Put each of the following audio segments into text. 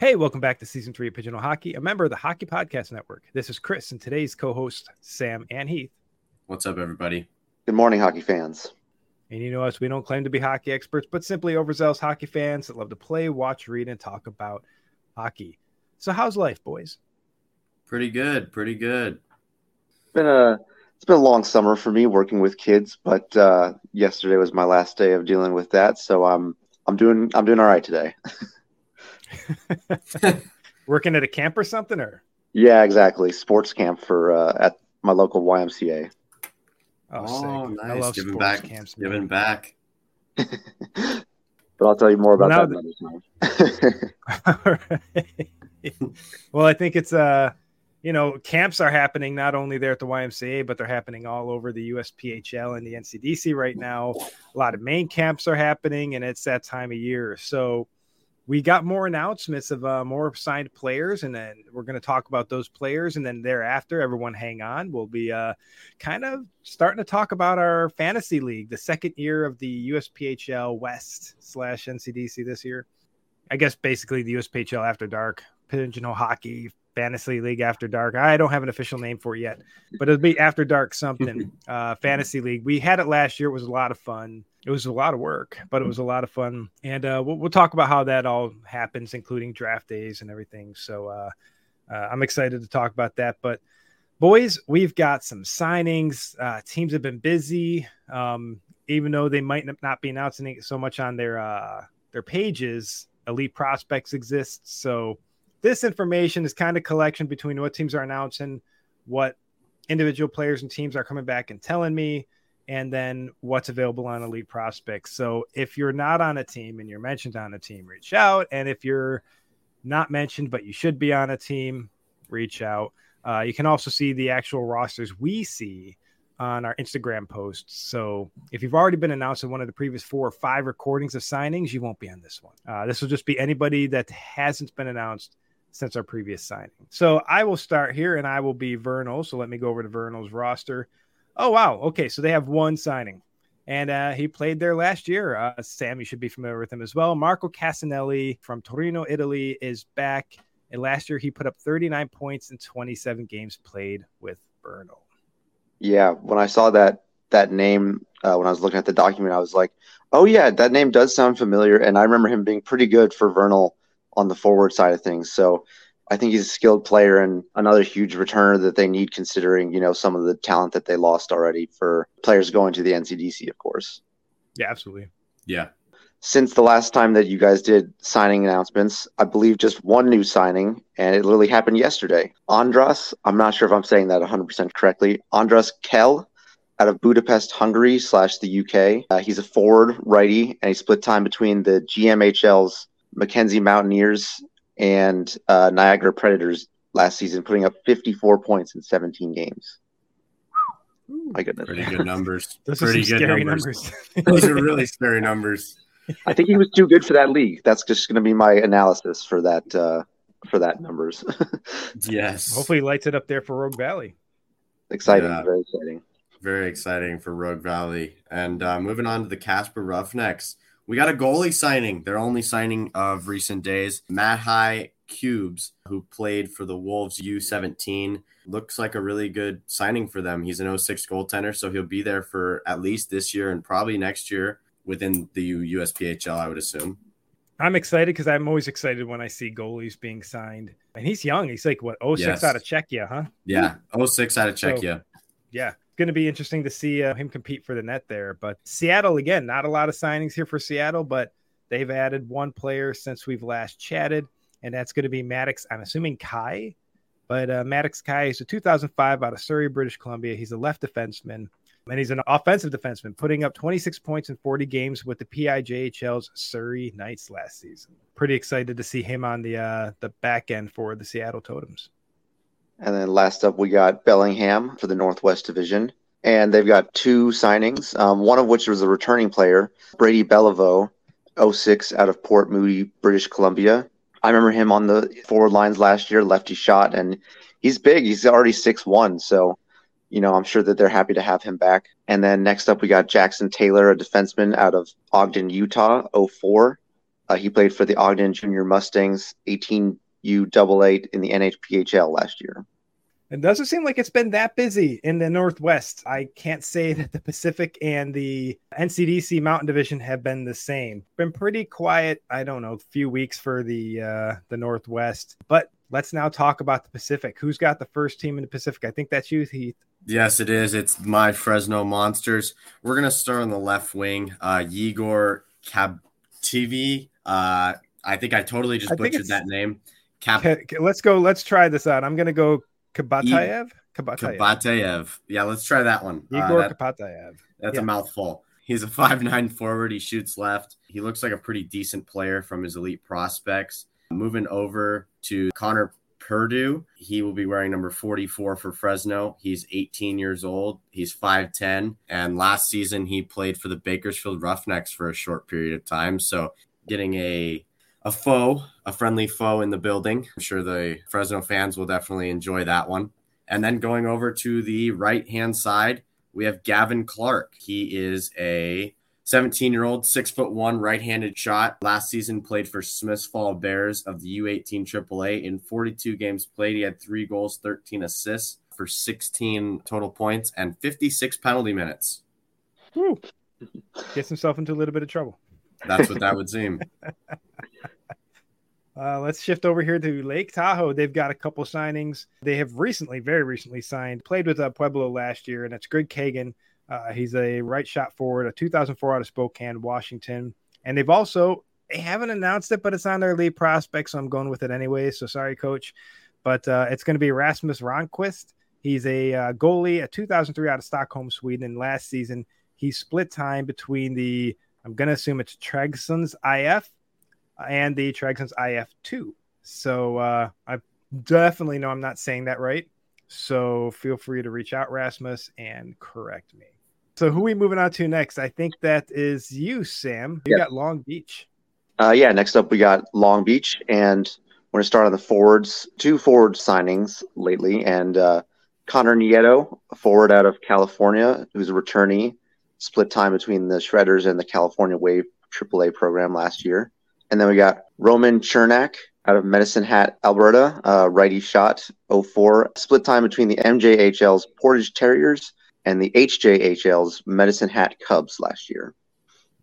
Hey, welcome back to season three of Pigeonhole Hockey, a member of the Hockey Podcast Network. This is Chris and today's co host, Sam and Heath. What's up, everybody? Good morning, hockey fans. And you know us, we don't claim to be hockey experts, but simply overzealous hockey fans that love to play, watch, read, and talk about hockey. So, how's life, boys? Pretty good, pretty good. It's been a it's been a long summer for me working with kids, but uh, yesterday was my last day of dealing with that, so I'm I'm doing I'm doing all right today. Working at a camp or something, or yeah, exactly. Sports camp for uh, at my local YMCA. Oh, oh nice! I love giving back, camps, giving back. but I'll tell you more about well, that another time. well, I think it's uh, you know, camps are happening not only there at the YMCA, but they're happening all over the USPHL and the NCDC right now. A lot of main camps are happening, and it's that time of year. So we got more announcements of uh, more signed players, and then we're going to talk about those players. And then thereafter, everyone hang on. We'll be uh, kind of starting to talk about our fantasy league, the second year of the USPHL West slash NCDC this year. I guess basically the USPHL After Dark, Pigeonhole Hockey Fantasy League After Dark. I don't have an official name for it yet, but it'll be After Dark something. uh, Fantasy League. We had it last year. It was a lot of fun it was a lot of work, but it was a lot of fun. And uh, we'll, we'll, talk about how that all happens, including draft days and everything. So uh, uh, I'm excited to talk about that. But boys, we've got some signings. Uh, teams have been busy, um, even though they might not be announcing it so much on their uh, their pages. Elite prospects exist, so this information is kind of collection between what teams are announcing, what individual players and teams are coming back and telling me and then what's available on Elite Prospects. So if you're not on a team and you're mentioned on a team, reach out. And if you're not mentioned, but you should be on a team, reach out. Uh, you can also see the actual rosters we see on our Instagram posts. So if you've already been announced in one of the previous four or five recordings of signings, you won't be on this one. Uh, this will just be anybody that hasn't been announced since our previous signing. So I will start here and I will be Vernal. So let me go over to Vernal's roster. Oh wow. Okay, so they have one signing, and uh, he played there last year. Uh, Sam, you should be familiar with him as well. Marco Casanelli from Torino, Italy, is back. And last year he put up 39 points in 27 games played with Vernal. Yeah, when I saw that that name uh, when I was looking at the document, I was like, "Oh yeah, that name does sound familiar." And I remember him being pretty good for Vernal on the forward side of things. So I think he's a skilled player and another huge returner that they need considering, you know, some of the talent that they lost already for players going to the NCDC, of course. Yeah, absolutely. Yeah. Since the last time that you guys did signing announcements, I believe just one new signing, and it literally happened yesterday. Andras, I'm not sure if I'm saying that 100% correctly. Andras Kell out of Budapest, Hungary slash the UK. Uh, he's a forward righty, and he split time between the GMHL's Mackenzie Mountaineers and uh, Niagara Predators last season, putting up 54 points in 17 games. My goodness. Pretty good numbers. Those Pretty good scary numbers. numbers. Those are really scary numbers. I think he was too good for that league. That's just going to be my analysis for that uh, for that numbers. yes. Hopefully, he lights it up there for Rogue Valley. Exciting. Yeah. Very exciting. Very exciting for Rogue Valley. And uh, moving on to the Casper Roughnecks. We got a goalie signing, their only signing of recent days. Matt High Cubes, who played for the Wolves U17, looks like a really good signing for them. He's an 06 goaltender, so he'll be there for at least this year and probably next year within the USPHL, I would assume. I'm excited because I'm always excited when I see goalies being signed. And he's young. He's like, what, 06 yes. out of Czechia, huh? Yeah, 06 out of Czechia. So, yeah, going to be interesting to see uh, him compete for the net there. But Seattle, again, not a lot of signings here for Seattle, but they've added one player since we've last chatted, and that's going to be Maddox. I'm assuming Kai, but uh, Maddox Kai is a 2005 out of Surrey, British Columbia. He's a left defenseman. And he's an offensive defenseman, putting up 26 points in 40 games with the PIJHL's Surrey Knights last season. Pretty excited to see him on the uh, the back end for the Seattle Totems. And then last up, we got Bellingham for the Northwest Division. And they've got two signings, um, one of which was a returning player, Brady Beliveau, 06 out of Port Moody, British Columbia. I remember him on the forward lines last year, lefty shot, and he's big. He's already six one, so you know I'm sure that they're happy to have him back. And then next up, we got Jackson Taylor, a defenseman out of Ogden, Utah, 04. Uh, he played for the Ogden Junior Mustangs, 18U double eight in the NHPHL last year. It doesn't seem like it's been that busy in the Northwest. I can't say that the Pacific and the NCDC Mountain Division have been the same. Been pretty quiet. I don't know, a few weeks for the uh, the Northwest. But let's now talk about the Pacific. Who's got the first team in the Pacific? I think that's you, Heath. Yes, it is. It's my Fresno Monsters. We're gonna start on the left wing. Uh, Yegor Kabtivi. Uh, I think I totally just I butchered that name. Okay, let's go. Let's try this out. I'm gonna go Kabatayev. Kabatayev. Kabateyev. Yeah, let's try that one. Uh, Igor that- Kabatayev. That's Yeah. a mouthful. He's a five nine forward. He shoots left. He looks like a pretty decent player from his elite prospects. Moving over to Connor Purdue, he will be wearing number 44 for Fresno. He's 18 years old. He's 5'10. And last season, he played for the Bakersfield Roughnecks for a short period of time. So getting a a foe, a friendly foe in the building. I'm sure the Fresno fans will definitely enjoy that one. And then going over to the right hand side, we have Gavin Clark. He is a 17 year old, six foot one, right handed shot. Last season played for Smiths Fall Bears of the U18 AAA. In 42 games played, he had three goals, 13 assists for 16 total points and 56 penalty minutes. Whew. Gets himself into a little bit of trouble. That's what that would seem. Uh, let's shift over here to Lake Tahoe. They've got a couple signings. They have recently, very recently signed, played with uh, Pueblo last year, and that's Greg Kagan. Uh, he's a right shot forward, a 2004 out of Spokane, Washington. And they've also, they haven't announced it, but it's on their lead prospect, so I'm going with it anyway. So sorry, coach. But uh, it's going to be Rasmus Ronquist. He's a uh, goalie, a 2003 out of Stockholm, Sweden. And last season, he split time between the, I'm going to assume it's Tregsons IF and the Tregsons IF2. So uh, I definitely know I'm not saying that right. So feel free to reach out, Rasmus, and correct me. So who are we moving on to next? I think that is you, Sam. You Yeah. got Long Beach. Uh, yeah, next up we got Long Beach, and we're going to start on the forwards. Two forward signings lately, and uh, Connor Nieto, a forward out of California, who's a returnee, split time between the Shredders and the California Wave AAA program last year. And then we got Roman Chernak out of Medicine Hat, Alberta, uh, righty shot, 04, split time between the MJHL's Portage Terriers and the HJHL's Medicine Hat Cubs last year.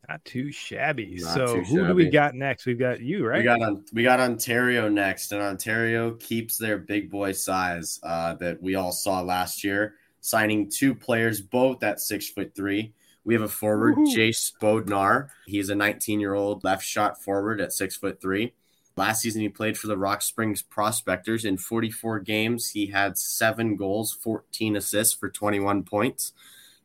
Not too shabby. Not so too who do we got next? We've got you, right? We got we got Ontario next, and Ontario keeps their big boy size uh, that we all saw last year, signing two players, both at six foot three. We have a forward, Woohoo. Jace Bodnar. He's a 19 year old left shot forward at six foot three. Last season, he played for the Rock Springs Prospectors. In 44 games, he had seven goals, 14 assists for 21 points.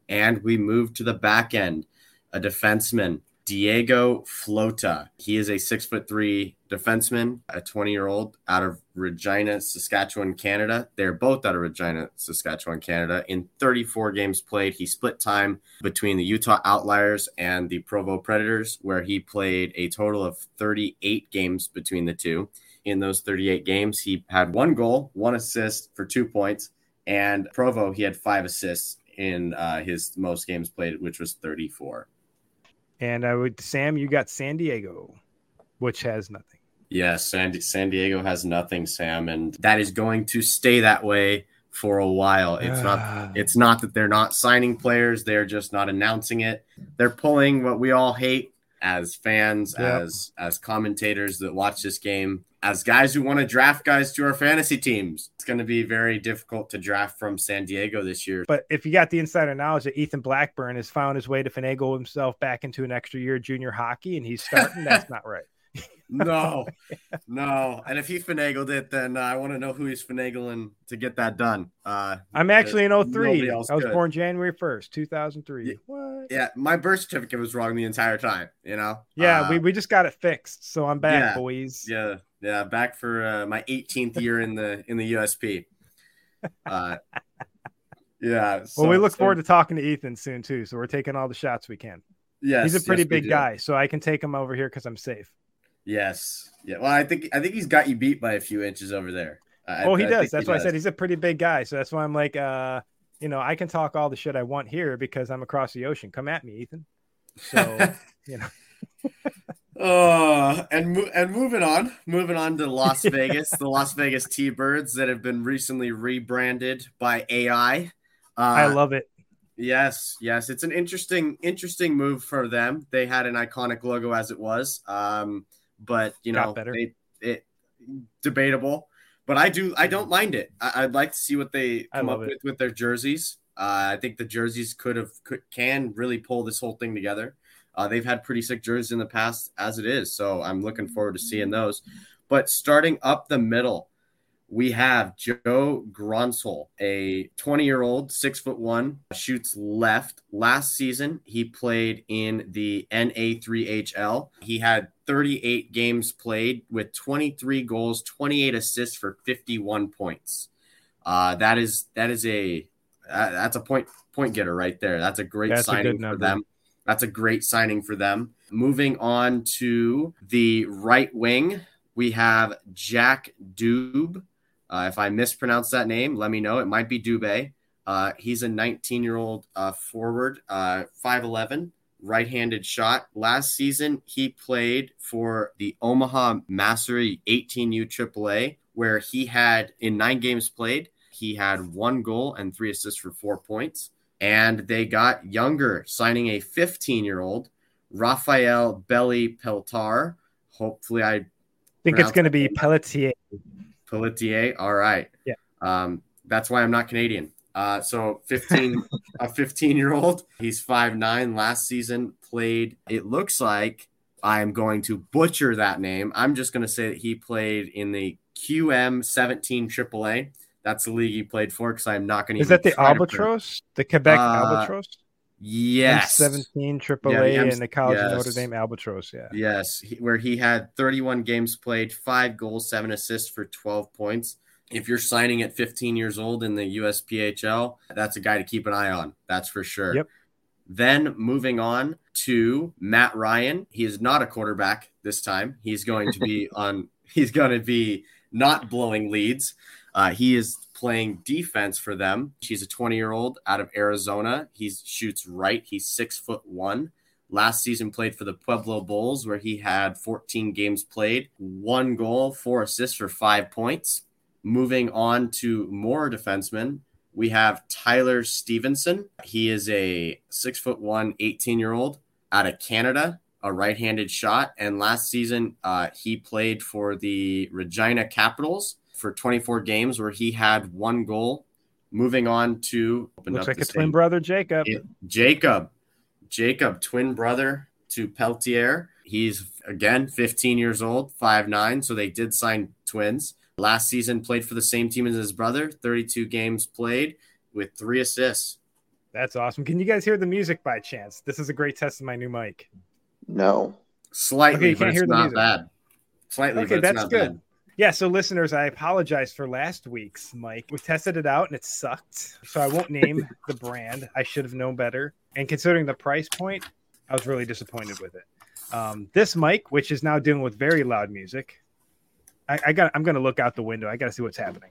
And we moved to the back end, a defenseman, Diego Flota. He is a six foot three defenseman, a 20 year old out of Regina, Saskatchewan, Canada. They're both out of Regina, Saskatchewan, Canada. In 34 games played, he split time between the Utah Outliers and the Provo Predators, where he played a total of 38 games between the two. In those 38 games, he had one goal, one assist for two points, and Provo, he had five assists in uh, his most games played, which was 34. And I would Sam, you got San Diego, which has nothing. Yes, San, San Diego has nothing, Sam, and that is going to stay that way for a while. It's not ah. it's not that they're not signing players, they're just not announcing it. They're pulling what we all hate as fans, Yep. as as commentators that watch this game, as guys who want to draft guys to our fantasy teams. It's going to be very difficult to draft from San Diego this year. But if you got the insider knowledge that Ethan Blackburn has found his way to finagle himself back into an extra year of junior hockey and he's starting, that's not right. No, no. And if he finagled it, then uh, I want to know who he's finagling to get that done. Uh, I'm actually in Nobody 03. I was could. born January 1st, 2003. Yeah. What? yeah, my birth certificate was wrong the entire time. You know. Yeah, Uh, we, we just got it fixed. So I'm back, yeah, boys. Yeah, yeah. Back for uh, my 18th year in the in the USP. Uh, yeah. well, we look so- forward to talking to Ethan soon, too. So we're taking all the shots we can. Yes, He's a pretty yes, big guy, so I can take him over here because I'm safe. Yes. Yeah. Well, I think I think he's got you beat by a few inches over there. I- oh, he I does. That's why I said he's a pretty big guy. So that's why I'm like, uh, you know, I can talk all the shit I want here because I'm across the ocean. Come at me, Ethan. So, you know. Uh, and mo- and moving on, moving on to Las Vegas, the Las Vegas T-Birds that have been recently rebranded by AI. Uh, I love it. Yes, yes, it's an interesting, interesting move for them. They had an iconic logo as it was, um, but you know, they, it debatable. But I do, I don't mind it. I, would like to see what they come up it. with with their jerseys. Uh, I think the jerseys could have could, can really pull this whole thing together. Uh, they've had pretty sick jerseys in the past as it is, so I'm looking forward to seeing those. But starting up the middle, we have Joe Gronsel, a 20 year old, six foot one, shoots left. Last season, he played in the NA3HL. He had 38 games played with 23 goals, 28 assists for 51 points. Uh, that is that is a uh, that's a point point getter right there. That's a great that's signing a for them. That's a great signing for them. Moving on to the right wing, we have Jack Dube uh, if I mispronounce that name, let me know. It might be Dubé. Uh, he's a 19 year old uh, forward, uh, 5'11, right handed shot. Last season, he played for the Omaha Mastery 18U AAA, where he had, in nine games played, he had one goal and three assists for four points. And they got younger, signing a 15 year old, Rafael Belly Peltar. Hopefully, I think it's going to be Pelletier. Pelletier. All right. Yeah. Um, that's why I'm not Canadian. Uh, so 15, a 15 year old. He's five nine. Last season played. It looks like I'm going to butcher that name. I'm just going to say that he played in the QM 17 AAA. That's the league he played for because I'm not going to. Is that the Albatros? The Quebec uh, Albatros? Yes. M17 AAA yeah, and the College yes. of Notre Dame Albatross. Yeah. Yes. He, where he had 31 games played, five goals, seven assists for 12 points. If you're signing at 15 years old in the USPHL, that's a guy to keep an eye on. That's for sure. Yep. Then moving on to Matt Ryan. He is not a quarterback this time. He's going to be on, he's going to be not blowing leads. Uh, he is playing defense for them. She's a 20 year old out of Arizona. He shoots right. He's six foot one. Last season played for the Pueblo Bulls, where he had 14 games played, one goal, four assists for five points. Moving on to more defensemen, we have Tyler Stevenson. He is a six foot one, 18 year old out of Canada, a right handed shot. And last season, uh, he played for the Regina Capitals for 24 games where he had one goal. Moving on to looks like a twin brother, Jacob. It, Jacob, Jacob, twin brother to Peltier. He's again 15 years old, five nine. So they did sign twins. Last season played for the same team as his brother. 32 games played with three assists. That's awesome. Can you guys hear the music by chance? This is a great test of my new mic. No. Slightly, okay, but it's not bad. Slightly, okay, that's good. Bad. Yeah, so listeners, I apologize for last week's mic. We tested it out and it sucked. So I won't name the brand. I should have known better. And considering the price point, I was really disappointed with it. Um, this mic, which is now dealing with very loud music, I, I got. I'm going to look out the window. I got to see what's happening.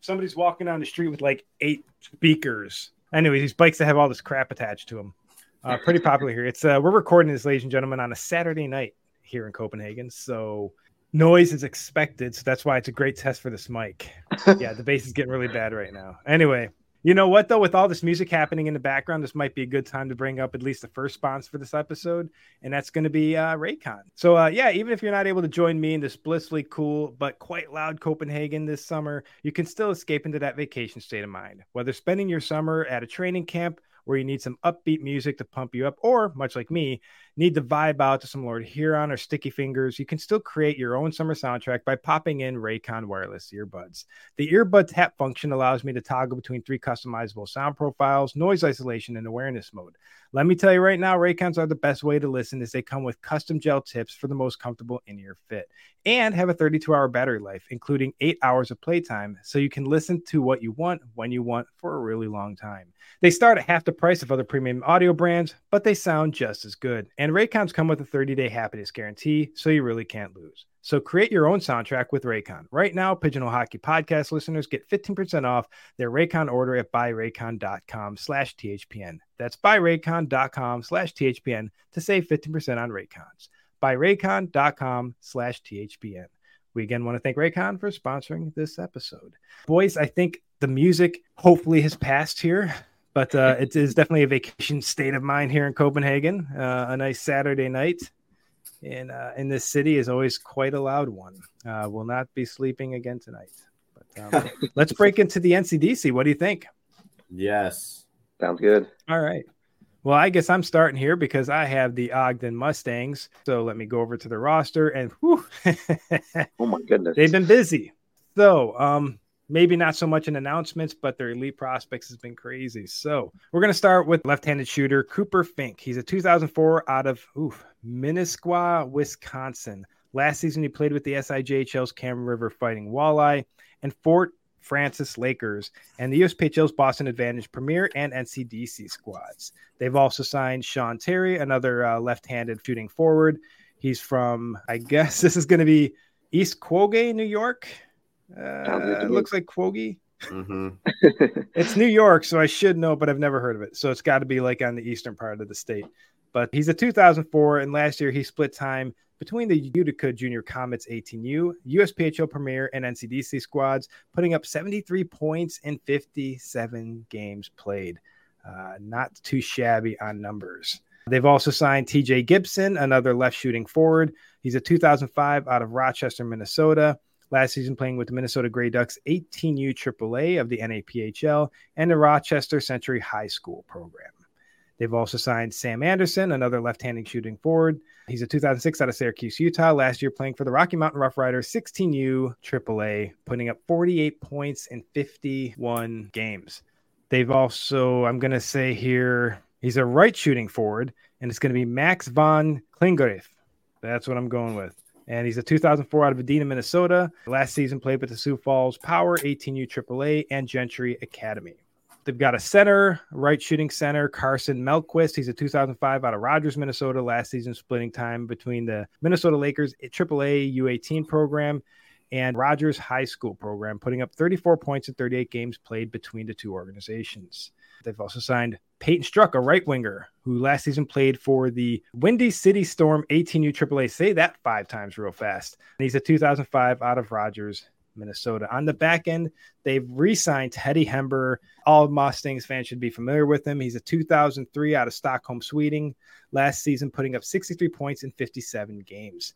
Somebody's walking down the street with like eight speakers. Anyway, these bikes that have all this crap attached to them. Uh, pretty popular here. It's uh, we're recording this, ladies and gentlemen, on a Saturday night here in Copenhagen. So noise is expected, so that's why it's a great test for this mic. yeah, the bass is getting really bad right now. Anyway, you know what though? With all this music happening in the background, this might be a good time to bring up at least the first sponsor for this episode, and that's going to be uh, Raycon. So uh, yeah, even if you're not able to join me in this blissfully cool but quite loud Copenhagen this summer, you can still escape into that vacation state of mind. Whether spending your summer at a training camp where you need some upbeat music to pump you up, or much like me, need to vibe out to some Lord Huron or Sticky Fingers, you can still create your own summer soundtrack by popping in Raycon wireless earbuds. The earbud tap function allows me to toggle between three customizable sound profiles, noise isolation, and awareness mode. Let me tell you right now, Raycons are the best way to listen as they come with custom gel tips for the most comfortable in-ear fit and have a 32-hour battery life, including 8 hours of playtime, so you can listen to what you want when you want for a really long time. They start at half the price of other premium audio brands, but they sound just as good. And Raycons come with a 30-day happiness guarantee, so you really can't lose. So create your own soundtrack with Raycon. Right now, Pigeonhole Hockey Podcast listeners get 15% off their Raycon order at buyraycon.com slash THPN. That's buyraycon.com slash THPN to save 15% on Raycons. buyraycon.com slash THPN. We again want to thank Raycon for sponsoring this episode. Boys, I think the music hopefully has passed here, but uh, it is definitely a vacation state of mind here in Copenhagen. Uh, a nice Saturday night in uh, in this city is always quite a loud one. Uh, will not be sleeping again tonight. But um, let's break into the NCDC. What do you think? Yes. Sounds good. All right. Well, I guess I'm starting here because I have the Ogden Mustangs. So let me go over to the roster and whew, Oh my goodness. they've been busy. So, um, maybe not so much in announcements, but their elite prospects has been crazy. So we're gonna start with left-handed shooter Cooper Fink. He's a 2004 out of oof, Minnesota, Wisconsin. Last season, he played with the SIJHL's Kam River Fighting Walleye and Fort Frances Lakers and the USPHL's Boston Advantage Premier and NCDC squads. They've also signed Sean Terry, another uh, left-handed shooting forward. He's from, I guess this is going to be East Quogue, New York. Sounds good Uh, it looks like Quogue. hmm It's New York, so I should know, but I've never heard of it. So it's got to be like on the eastern part of the state. But he's a 2004, and last year he split time between the Utica Junior Comets 18U, USPHL Premier, and NCDC squads, putting up 73 points in 57 games played. Uh, not too shabby on numbers. They've also signed TJ Gibson, another left shooting forward. He's a 2005 out of Rochester, Minnesota. Last season, playing with the Minnesota Grey Ducks 18U AAA of the NAPHL and the Rochester Century High School program. They've also signed Sam Anderson, another left handed shooting forward. He's a 2006 out of Syracuse, Utah. Last year, playing for the Rocky Mountain Rough Riders 16U AAA, putting up 48 points in 51 games. They've also, I'm going to say here, he's a right shooting forward, and it's going to be Max von Klingerith. That's what I'm going with. And he's a 2004 out of Edina, Minnesota. Last season played with the Sioux Falls Power, 18U AAA, and Gentry Academy. They've got a center, right shooting center, Carson Melquist. He's a 2005 out of Rogers, Minnesota. Last season splitting time between the Minnesota Lakers AAA U18 program and Rogers High School program, putting up 34 points in 38 games played between the two organizations. They've also signed Peyton Struck, a right winger, who last season played for the Windy City Storm 18U AAA. Say that five times real fast. And he's a 2005 out of Rogers, Minnesota. On the back end, they've re signed Teddy Hember. All Mustangs fans should be familiar with him. He's a 2003 out of Stockholm, Sweden. Last season, putting up 63 points in 57 games.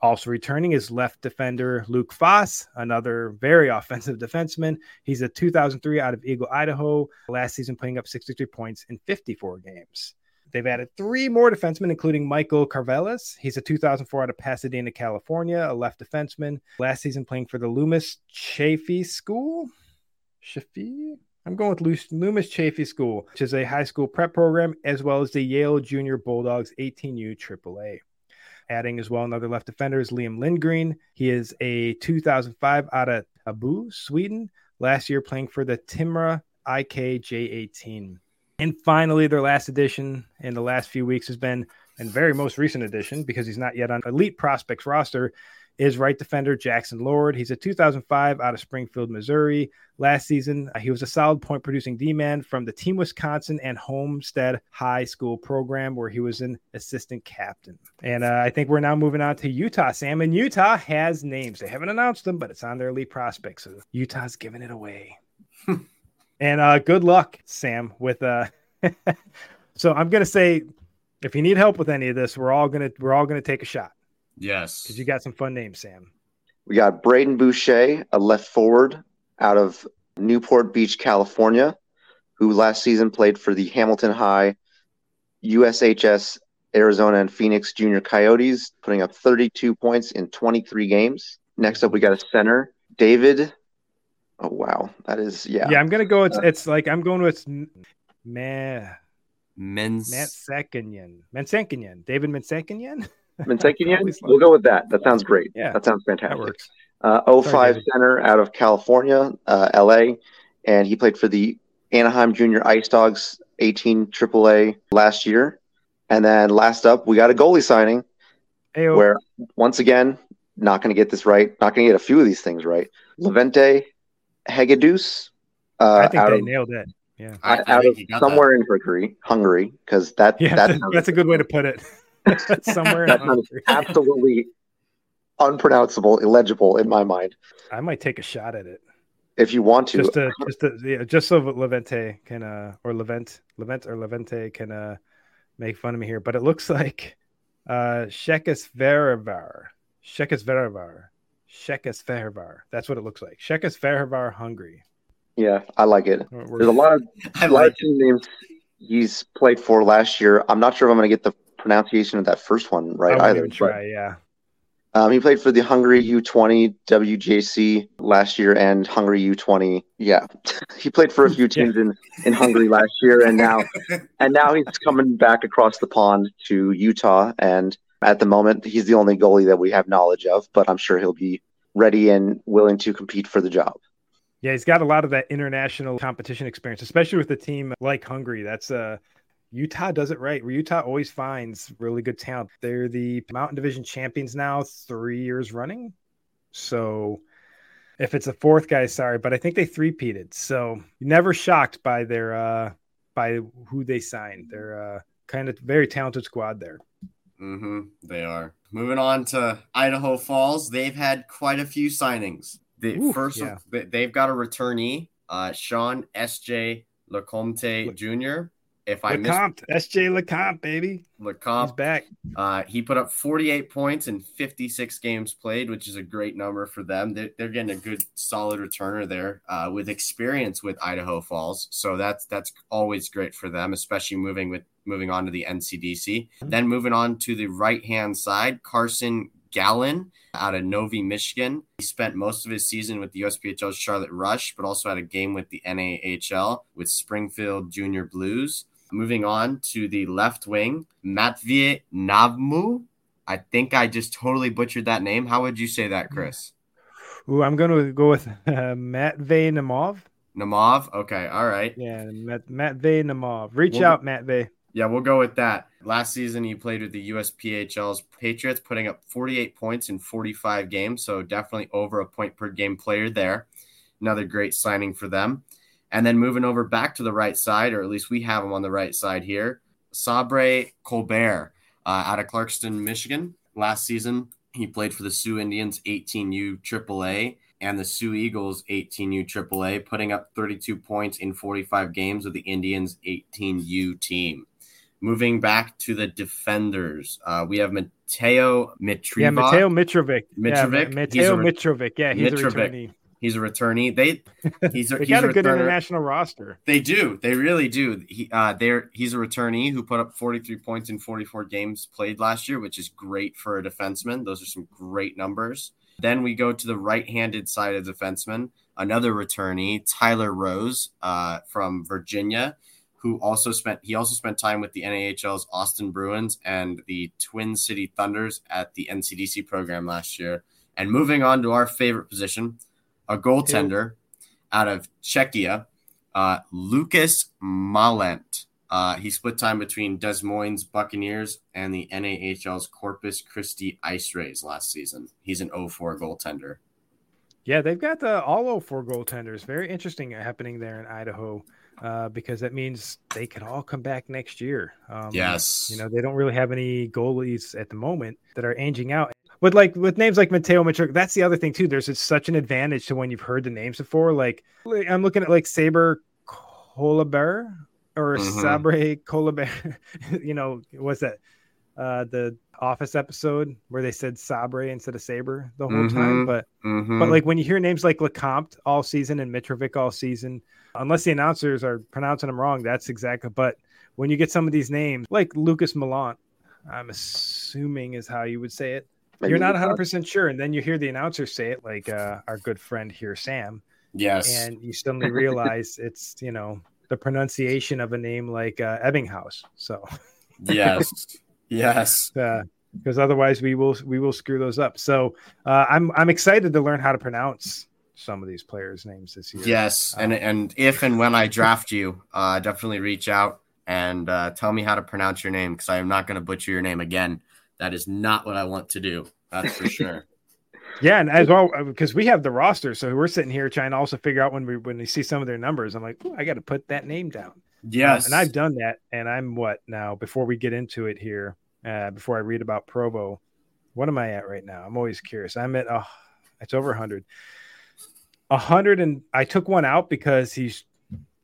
Also returning is left defender Luke Foss, another very offensive defenseman. He's a 2003 out of Eagle, Idaho. Last season, putting up 63 points in 54 games. They've added three more defensemen, including Michael Carvelis. He's a 2004 out of Pasadena, California, a left defenseman. Last season, playing for the Loomis Chafee School. Chafee? I'm going with Loomis Chaffee School, which is a high school prep program, as well as the Yale Junior Bulldogs 18U AAA. Adding as well another left defender is Liam Lindgren. He is a 2005 out of Abu, Sweden. Last year playing for the Timra IKJ18. And finally, their last addition in the last few weeks has been, and very most recent addition because he's not yet on Elite Prospects roster, is right defender Jackson Lord. He's a 2005 out of Springfield, Missouri. Last season, uh, he was a solid point producing D man from the Team Wisconsin and Homestead High School program, where he was an assistant captain. And uh, I think we're now moving on to Utah. Sam and Utah has names. They haven't announced them, but it's on their elite prospects. So Utah's giving it away. and uh, good luck, Sam. With uh, so I'm gonna say, if you need help with any of this, we're all gonna we're all gonna take a shot Yes. because you got some fun names, Sam. We got Braden Boucher, a left forward out of Newport Beach, California, who last season played for the Hamilton High, USHS, Arizona, and Phoenix Junior Coyotes, putting up 32 points in 23 games. Next up, we got a center, David. Oh wow, that is yeah. Yeah, I'm gonna go. It's it's like I'm going with Man Men's. Mansekinian. Mansekinian. David Mansekinian. Mansekinian? Always love We'll go with that. That sounds great. Yeah, that sounds That fantastic. works. Uh, 05 Sorry, center out of California, uh, LA, and he played for the Anaheim Junior Ice Dogs 18 AAA last year. And then last up, we got a goalie signing Ayo. where, once again, not going to get this right, not going to get a few of these things right. Levente Hegedus uh, I think out they of, nailed it. Yeah. I, I out of you got that. somewhere in Hungary, Hungary, because that, Yeah, that that's, sounds- that's a good way to put it. somewhere. That sounds absolutely unpronounceable, illegible in my mind. I might take a shot at it if you want to. Just to, just to, yeah, just so Levente can uh or Levent Levent or Levente can uh make fun of me here, but it looks like uh Shekis Verivar. Shekis Verivar. Shekis Verivar. That's what it looks like. Shekis Verivar Hungary. Yeah, I like it. We're, There's a lot of I like of team names he's played for last year. I'm not sure if I'm going to get the pronunciation of that first one right either. Try, yeah. Um, he played for the Hungary U20 WJC last year and Hungary U20. Yeah, he played for a few teams in, in Hungary last year, and now and now he's coming back across the pond to Utah. And at the moment, he's the only goalie that we have knowledge of, but I'm sure he'll be ready and willing to compete for the job. Yeah, he's got a lot of that international competition experience, especially with a team like Hungary. That's a uh, Utah does it right. Utah always finds really good talent. They're the Mountain Division champions now, three years running. So if it's a fourth guy, sorry, but I think they three-peated. So never shocked by their uh by who they signed. They're uh kind of very talented squad there. Mm-hmm. They are. Moving on to Idaho Falls, they've had quite a few signings. The Ooh, first yeah. they've got a returnee, uh Sean S.J. Lecomte Jr if I Lecomte, missed SJ Lecomte, baby. Lecomte He's back. Uh, he put up 48 points in 56 games played, which is a great number for them. They're, they're getting a good, solid returner there uh, with experience with Idaho Falls. So that's that's always great for them, especially moving with moving on to the NCDC. Then moving on to the right hand side, Carson Gallon out of Novi, Michigan. He spent most of his season with the USPHL Charlotte Rush, but also had a game with the NAHL with Springfield Junior Blues. Moving on to the left wing, Matvey Navmu. I think I just totally butchered that name. How would you say that, Chris? Ooh, I'm going to go with uh, Matvey Namov. Namov. Okay. All right. Yeah, Matt, Matvey Namov. Reach we'll, out, Matvey. Yeah, we'll go with that. Last season, he played with the USPHL's Patriots, putting up 48 points in 45 games. So definitely over a point per game player there. Another great signing for them. And then moving over back to the right side, or at least we have him on the right side here, Sabre Colbert uh, out of Clarkston, Michigan. Last season, he played for the Soo Indians 18U AAA and the Soo Eagles 18U AAA, putting up 32 points in 45 games with the Indians 18U team. Moving back to the defenders, uh, we have Mateo Mitrovic. Yeah, Mateo Mitrovic. Mitrovic. Yeah, Mateo Mitrovic. Yeah, he's Mitrovic. a returnee. He's a returnee. They he's a, they he's got a, a good international roster. They do. They really do. He uh they're he's a returnee who put up 43 points in 44 games played last year, which is great for a defenseman. Those are some great numbers. Then we go to the right-handed side of defenseman, another returnee, Tyler Rose, uh, from Virginia, who also spent he also spent time with the NAHL's Austin Bruins and the Twin City Thunders at the NCDC program last year. And moving on to our favorite position, a goaltender out of Czechia, uh, Lucas Malent. Uh, he split time between Des Moines Buccaneers and the NAHL's Corpus Christi Ice Rays last season. He's an 04 goaltender. Yeah, they've got the all 04 goaltenders. Very interesting happening there in Idaho uh, because that means they can all come back next year. Um, yes. You know, they don't really have any goalies at the moment that are aging out with like with names like Mateo Matric, that's the other thing too. There's such an advantage to when you've heard the names before. Like I'm looking at like Saber Colabert or mm-hmm. Sabre Colabert. you know, what's that? Uh, the Office episode where they said Sabre instead of Saber the whole mm-hmm. time. But mm-hmm. but like when you hear names like Lecomte all season and Mitrovic all season, unless the announcers are pronouncing them wrong, that's exactly. But when you get some of these names like Lucas Malant, I'm assuming is how you would say it. Maybe You're not 100 percent sure, and then you hear the announcer say it, like uh, our good friend here, Sam. Yes, and you suddenly realize it's you know the pronunciation of a name like uh, Ebbinghaus. So yes, yes, because uh, otherwise we will we will screw those up. So uh, I'm I'm excited to learn how to pronounce some of these players' names this year. Yes, um, and and if and when I draft you, uh, definitely reach out and uh, tell me how to pronounce your name because I am not going to butcher your name again. That is not what I want to do. That's for sure. Yeah, and as well because uh, we have the roster, so we're sitting here trying to also figure out when we when we see some of their numbers. I'm like, I got to put that name down. Yes, um, and I've done that, and I'm what now? Before we get into it here, uh, before I read about Provo. What am I at right now? I'm always curious. I'm at oh, it's over 100. 100 and I took one out because he's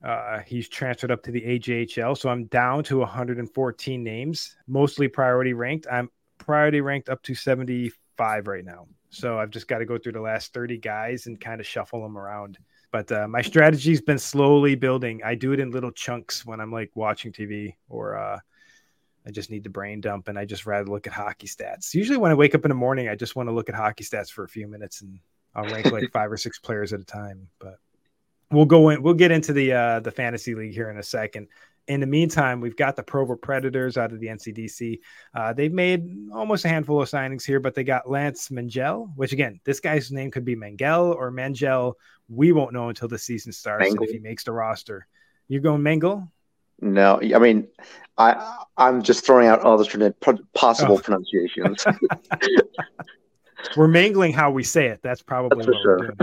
uh, he's transferred up to the AJHL, so I'm down to 114 names, mostly priority ranked. I'm priority ranked up to 75 right now. So I've just got to go through the last 30 guys and kind of shuffle them around. But uh, my strategy's been slowly building. I do it in little chunks when I'm like watching TV or uh, I just need to brain dump and I just rather look at hockey stats. Usually when I wake up in the morning, I just want to look at hockey stats for a few minutes and I'll rank like five or six players at a time. But we'll go in. We'll get into the uh, the fantasy league here in a second. In the meantime, we've got the Provo Predators out of the NCDC. Uh, they've made almost a handful of signings here, but they got Lance Mengel, which again, this guy's name could be Mengel or Mangel. We won't know until the season starts if he makes the roster. You going Mengel? No, I mean, I I'm just throwing out all the possible oh. pronunciations. we're mangling how we say it. That's probably That's sure.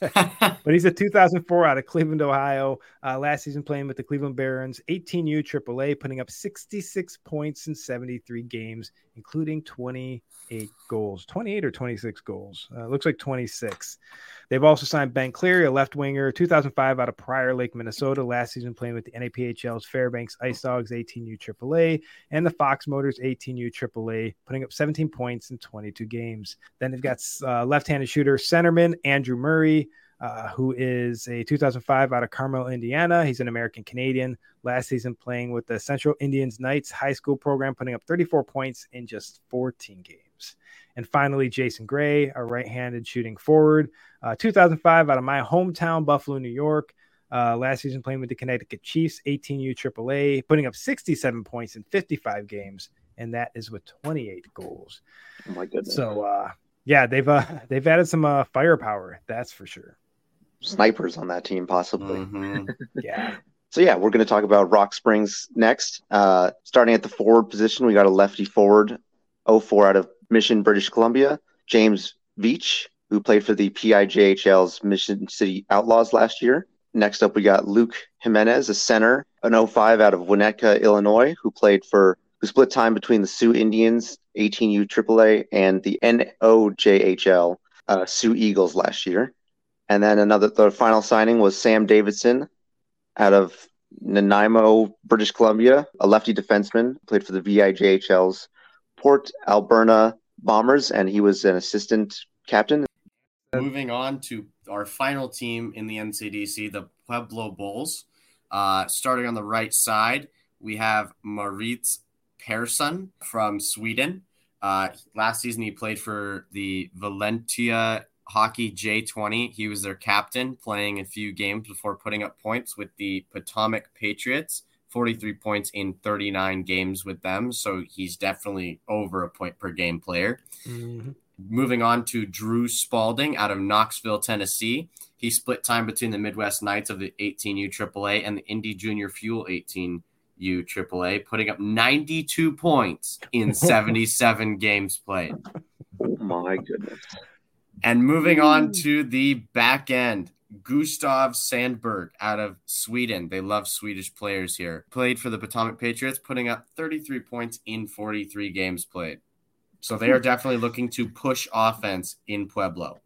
but he's a 2004 out of Cleveland, Ohio. Uh, last season playing with the Cleveland Barons, 18U AAA, putting up 66 points in 73 games, including 28 goals. 28 or 26 goals? Uh, looks like 26. They've also signed Ben Cleary, a left winger, 2005 out of Prior Lake, Minnesota. Last season playing with the NAPHL's Fairbanks Ice Dogs 18U AAA and the Fox Motors 18U AAA, putting up 17 points in 22 games. Then they've got uh, left-handed shooter centerman Andrew Murray. Uh, who is a 2005 out of Carmel, Indiana. He's an American Canadian. Last season playing with the Central Indians Knights high school program, putting up 34 points in just 14 games. And finally, Jason Gray, a right handed shooting forward, uh, 2005 out of my hometown, Buffalo, New York. Uh, last season playing with the Connecticut Chiefs, 18U AAA, putting up 67 points in 55 games, and that is with 28 goals. Oh my goodness! So, uh, yeah, they've uh, they've added some uh, firepower, that's for sure. Snipers on that team, possibly. Mm-hmm. yeah. So yeah, we're going to talk about Rock Springs next. Uh, starting at the forward position, we got a lefty forward, 04 out of Mission, British Columbia. James Veach, who played for the PIJHL's Mission City Outlaws last year. Next up, we got Luke Jimenez, a center, an 05 out of Winnetka, Illinois, who played for who split time between the Soo Indians, 18U AAA, and the NOJHL uh, Soo Eagles last year. And then another, the final signing was Sam Davidson out of Nanaimo, British Columbia, a lefty defenseman, played for the VIJHL's Port Alberni Bombers, and he was an assistant captain. Moving on to our final team in the NCDC, the Pueblo Bulls. Uh, starting on the right side, we have Maritz Persson from Sweden. Uh, last season, he played for the Valentia Hockey J20. He was their captain, playing a few games before putting up points with the Potomac Patriots. 43 points in 39 games with them. So he's definitely over a point per game player. Mm-hmm. Moving on to Drew Spalding out of Knoxville, Tennessee. He split time between the Midwest Knights of the 18U AAA and the Indy Junior Fuel 18U AAA, putting up 92 points in 77 games played. Oh my goodness. And moving on mm. to the back end, Gustav Sandberg out of Sweden. They love Swedish players here. Played for the Potomac Patriots, putting up 33 points in 43 games played. So they are definitely looking to push offense in Pueblo.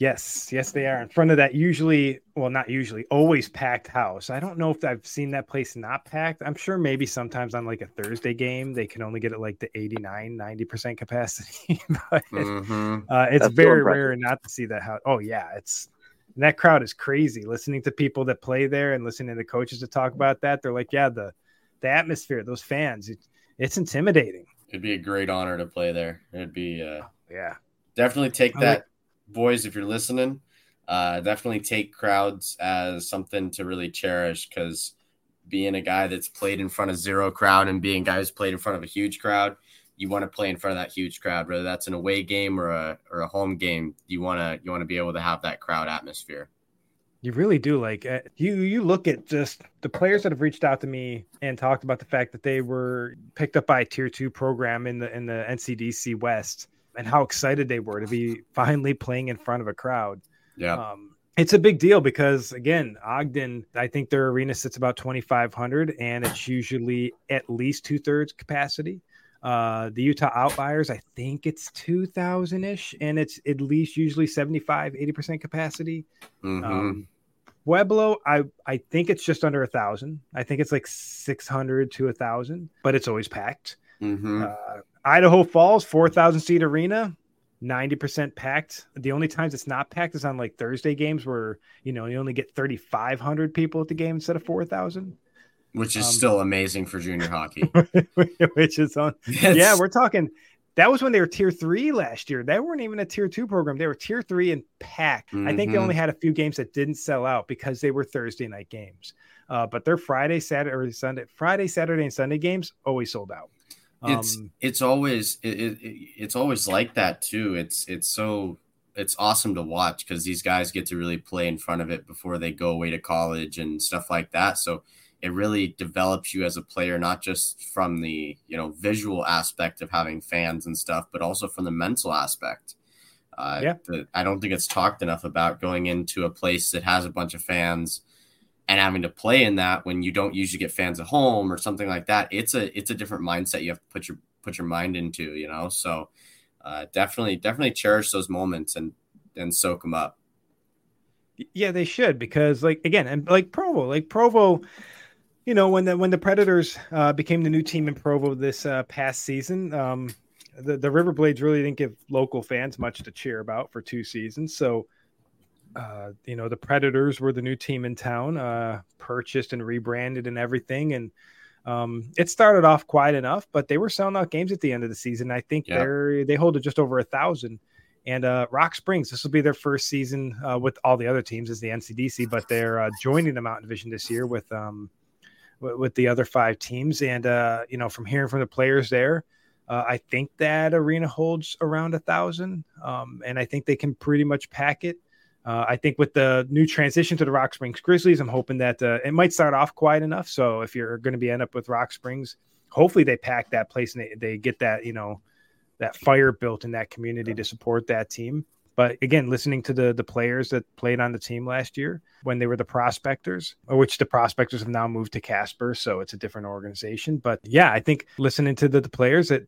Yes, yes, they are in front of that usually, well, not usually, always packed house. I don't know if I've seen that place not packed. I'm sure maybe sometimes on like a Thursday game, they can only get it like the 89, 90% capacity. but mm-hmm. uh, it's That's very rare not to see that house. Oh, yeah, it's and that crowd is crazy. Listening to people that play there and listening to the coaches to talk about that, they're like, yeah, the the atmosphere, those fans, it, it's intimidating. It'd be a great honor to play there. It'd be, uh, yeah, definitely take that, like- boys, if you're listening. Uh, definitely take crowds as something to really cherish because being a guy that's played in front of zero crowd and being a guy who's played in front of a huge crowd, you want to play in front of that huge crowd, whether that's an away game or a or a home game. You want to you want to be able to have that crowd atmosphere. You really do. Like uh, you, you look at just the players that have reached out to me and talked about the fact that they were picked up by a tier two program in the in the NCDC West and how excited they were to be finally playing in front of a crowd. Yeah. Um, it's a big deal because again, Ogden, I think their arena sits about 2,500 and it's usually at least two thirds capacity. Uh, the Utah Outliers, I think it's 2,000 ish, and it's at least usually 75, 80% capacity. Mhm. Um, Pueblo, I, I think it's just under a thousand. I think it's like 600 to a thousand, but it's always packed. Mhm. Uh, Idaho Falls, 4,000 seat arena, 90% packed. The only times it's not packed is on like Thursday games where, you know, you only get 3,500 people at the game instead of 4,000, Which is um, still amazing for junior hockey. which is on. Yeah, we're talking. That was when they were tier three last year. They weren't even a tier two program. They were tier three and packed. I think they Mhm. only had a few games that didn't sell out because they were Thursday night games. Uh, but their Friday, Saturday, or Sunday, Friday, Saturday, and Sunday games always sold out. It's Um, it's always it, it, it's always like that too. It's it's so it's awesome to watch because these guys get to really play in front of it before they go away to college and stuff like that. So it really develops you as a player, not just from the you know visual aspect of having fans and stuff, but also from the mental aspect. Uh, Yeah. the, I don't think it's talked enough about going into a place that has a bunch of fans and having to play in that when you don't usually get fans at home or something like that. It's a it's a different mindset you have to put your put your mind into, you know. So uh, definitely definitely cherish those moments and and soak them up. Yeah, they should because like again, and like Provo, like Provo, you know, when the when the Predators uh, became the new team in Provo this uh, past season, um, the the River Blades really didn't give local fans much to cheer about for two seasons. So, uh, you know, the Predators were the new team in town, uh, purchased and rebranded and everything, and um, it started off quite enough, but they were selling out games at the end of the season. I think Yeah. they're they hold it just over a thousand. And uh, Rock Springs, this will be their first season uh, with all the other teams as the NCDC, but they're uh, joining the Mountain Division this year with um, with, with the other five teams. And uh, you know, from hearing from the players there, uh, I think that arena holds around a thousand, um, and I think they can pretty much pack it. Uh, I think with the new transition to the Rock Springs Grizzlies, I'm hoping that uh, it might start off quiet enough. So if you're going to be end up with Rock Springs, hopefully they pack that place and they, they get that you know that fire built in that community to support that team. But again, listening to the the players that played on the team last year when they were the prospectors, which the prospectors have now moved to Casper, so it's a different organization. But yeah, I think listening to the, the players that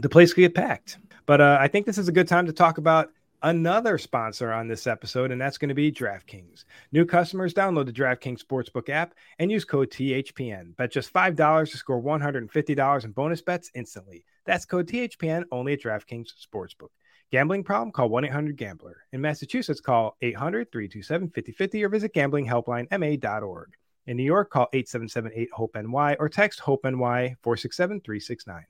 the place could get packed. But uh, I think this is a good time to talk about another sponsor on this episode, and that's going to be DraftKings. New customers download the DraftKings Sportsbook app and use code THPN. Bet just $5 to score $150 in bonus bets instantly. That's code THPN only at DraftKings Sportsbook. Gambling problem? Call 1 800 Gambler. In Massachusetts, call 800 327 5050 or visit gamblinghelplinema.org. In New York, call 877 8 HOPE NY or text HOPE NY 467 369.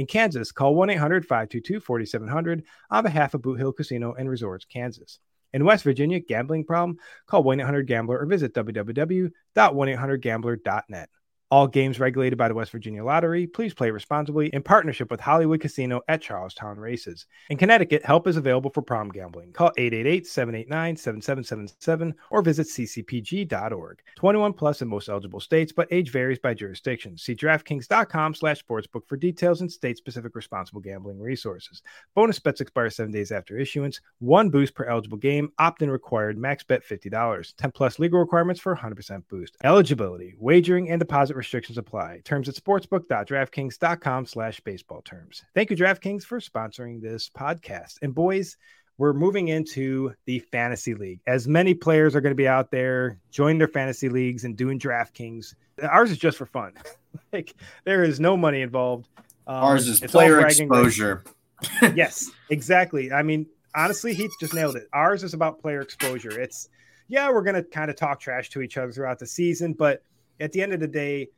In Kansas, call 1 800 522 4700 on behalf of Boot Hill Casino and Resorts, Kansas. In West Virginia, gambling problem? Call 1 800 Gambler or visit www.1800Gambler.net. All games regulated by the West Virginia Lottery. Please play responsibly in partnership with Hollywood Casino at Charlestown Races. In Connecticut, help is available for prom gambling. Call 888-789-7777 or visit ccpg.org. 21 plus in most eligible states, but age varies by jurisdiction. See DraftKings.com slash sportsbook for details and state-specific responsible gambling resources. Bonus bets expire seven days after issuance. One boost per eligible game. Opt-in required. Max bet $50. 10 plus legal requirements for 100% boost. Eligibility, wagering, and deposit restrictions apply. Terms at sportsbook.draftkings.com slash baseball terms. Thank you, DraftKings, for sponsoring this podcast. And boys, we're moving into the fantasy league. As many players are going to be out there joining their fantasy leagues and doing DraftKings. Ours is just for fun. like there is no money involved. Um, Ours is player exposure. yes, exactly. I mean, honestly, Heath just nailed it. Ours is about player exposure. It's yeah, we're gonna kind of talk trash to each other throughout the season, but at the end of the day,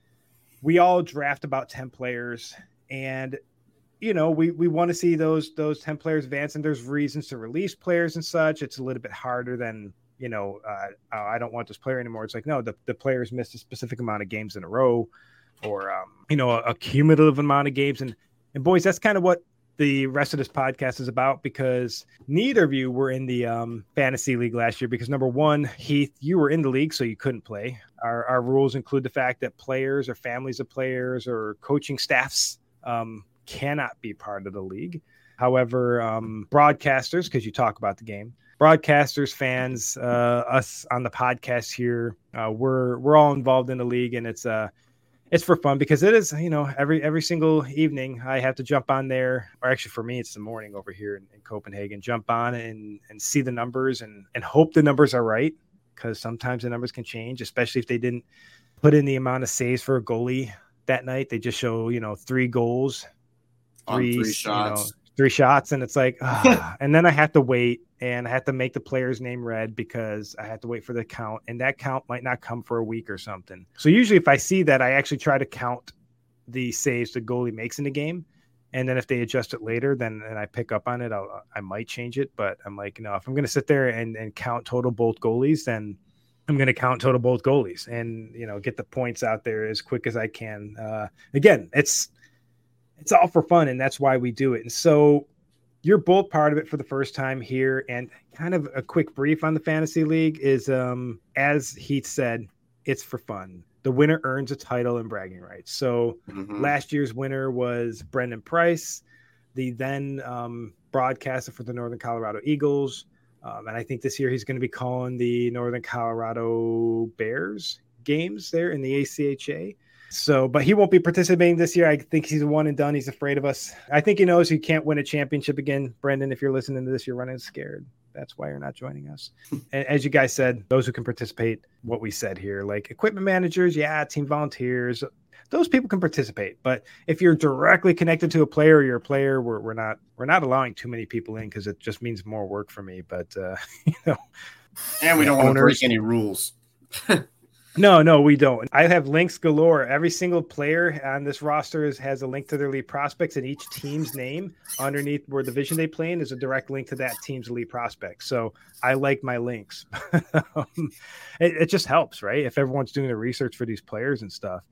we all draft about 10 players and you know, we we want to see those those 10 players advance and there's reasons to release players and such. It's a little bit harder than, you know, uh, oh, I don't want this player anymore. It's like, no, the, the players missed a specific amount of games in a row or um, you know, a, a cumulative amount of games and and boys, that's kind of what the rest of this podcast is about because neither of you were in the um, fantasy league last year because number one, Heath, you were in the league, so you couldn't play. Our, our rules include the fact that players or families of players or coaching staffs um, cannot be part of the league. However, um, broadcasters, because you talk about the game, broadcasters, fans, uh, us on the podcast here, uh, we're we're all involved in the league, and it's uh, it's for fun because it is, you know, every every single evening I have to jump on there, or actually for me it's the morning over here in, in Copenhagen. Jump on and and see the numbers and and hope the numbers are right because sometimes the numbers can change, especially if they didn't put in the amount of saves for a goalie that night. They just show you know three goals, three, three shots. You know, three shots and it's like ah. and then i have to wait and i have to make the player's name red because i have to wait for the count and that count might not come for a week or something so usually if i see that i actually try to count the saves the goalie makes in the game and then if they adjust it later then and i pick up on it I'll, i might change it but i'm like no if i'm going to sit there and, and count total both goalies then i'm going to count total both goalies and you know get the points out there as quick as i can uh, again it's it's all for fun and that's why we do it. And so you're both part of it for the first time here and kind of a quick brief on the fantasy league is um as heath said it's for fun. The winner earns a title and bragging rights. So mm-hmm. last year's winner was brendan price the then um, broadcaster for the northern colorado eagles. Um, and i think this year he's going to be calling the northern colorado bears games there in the acha so, but he won't be participating this year. I think he's one and done. He's afraid of us. I think he knows he can't win a championship again. Brendan, if you're listening to this, you're running scared. That's why you're not joining us. and as you guys said, those who can participate, what we said here, like equipment managers, yeah, team volunteers, those people can participate. But if you're directly connected to a player or you're a player, we're, we're not we're not allowing too many people in because it just means more work for me. But uh, you know, and we don't want to break any rules. No, no, we don't. I have links galore. Every single player on this roster is, has a link to their Elite Prospects, and each team's name underneath where the division they play in is a direct link to that team's Elite Prospect. So I like my links. um, it, it just helps, right? If everyone's doing the research for these players and stuff.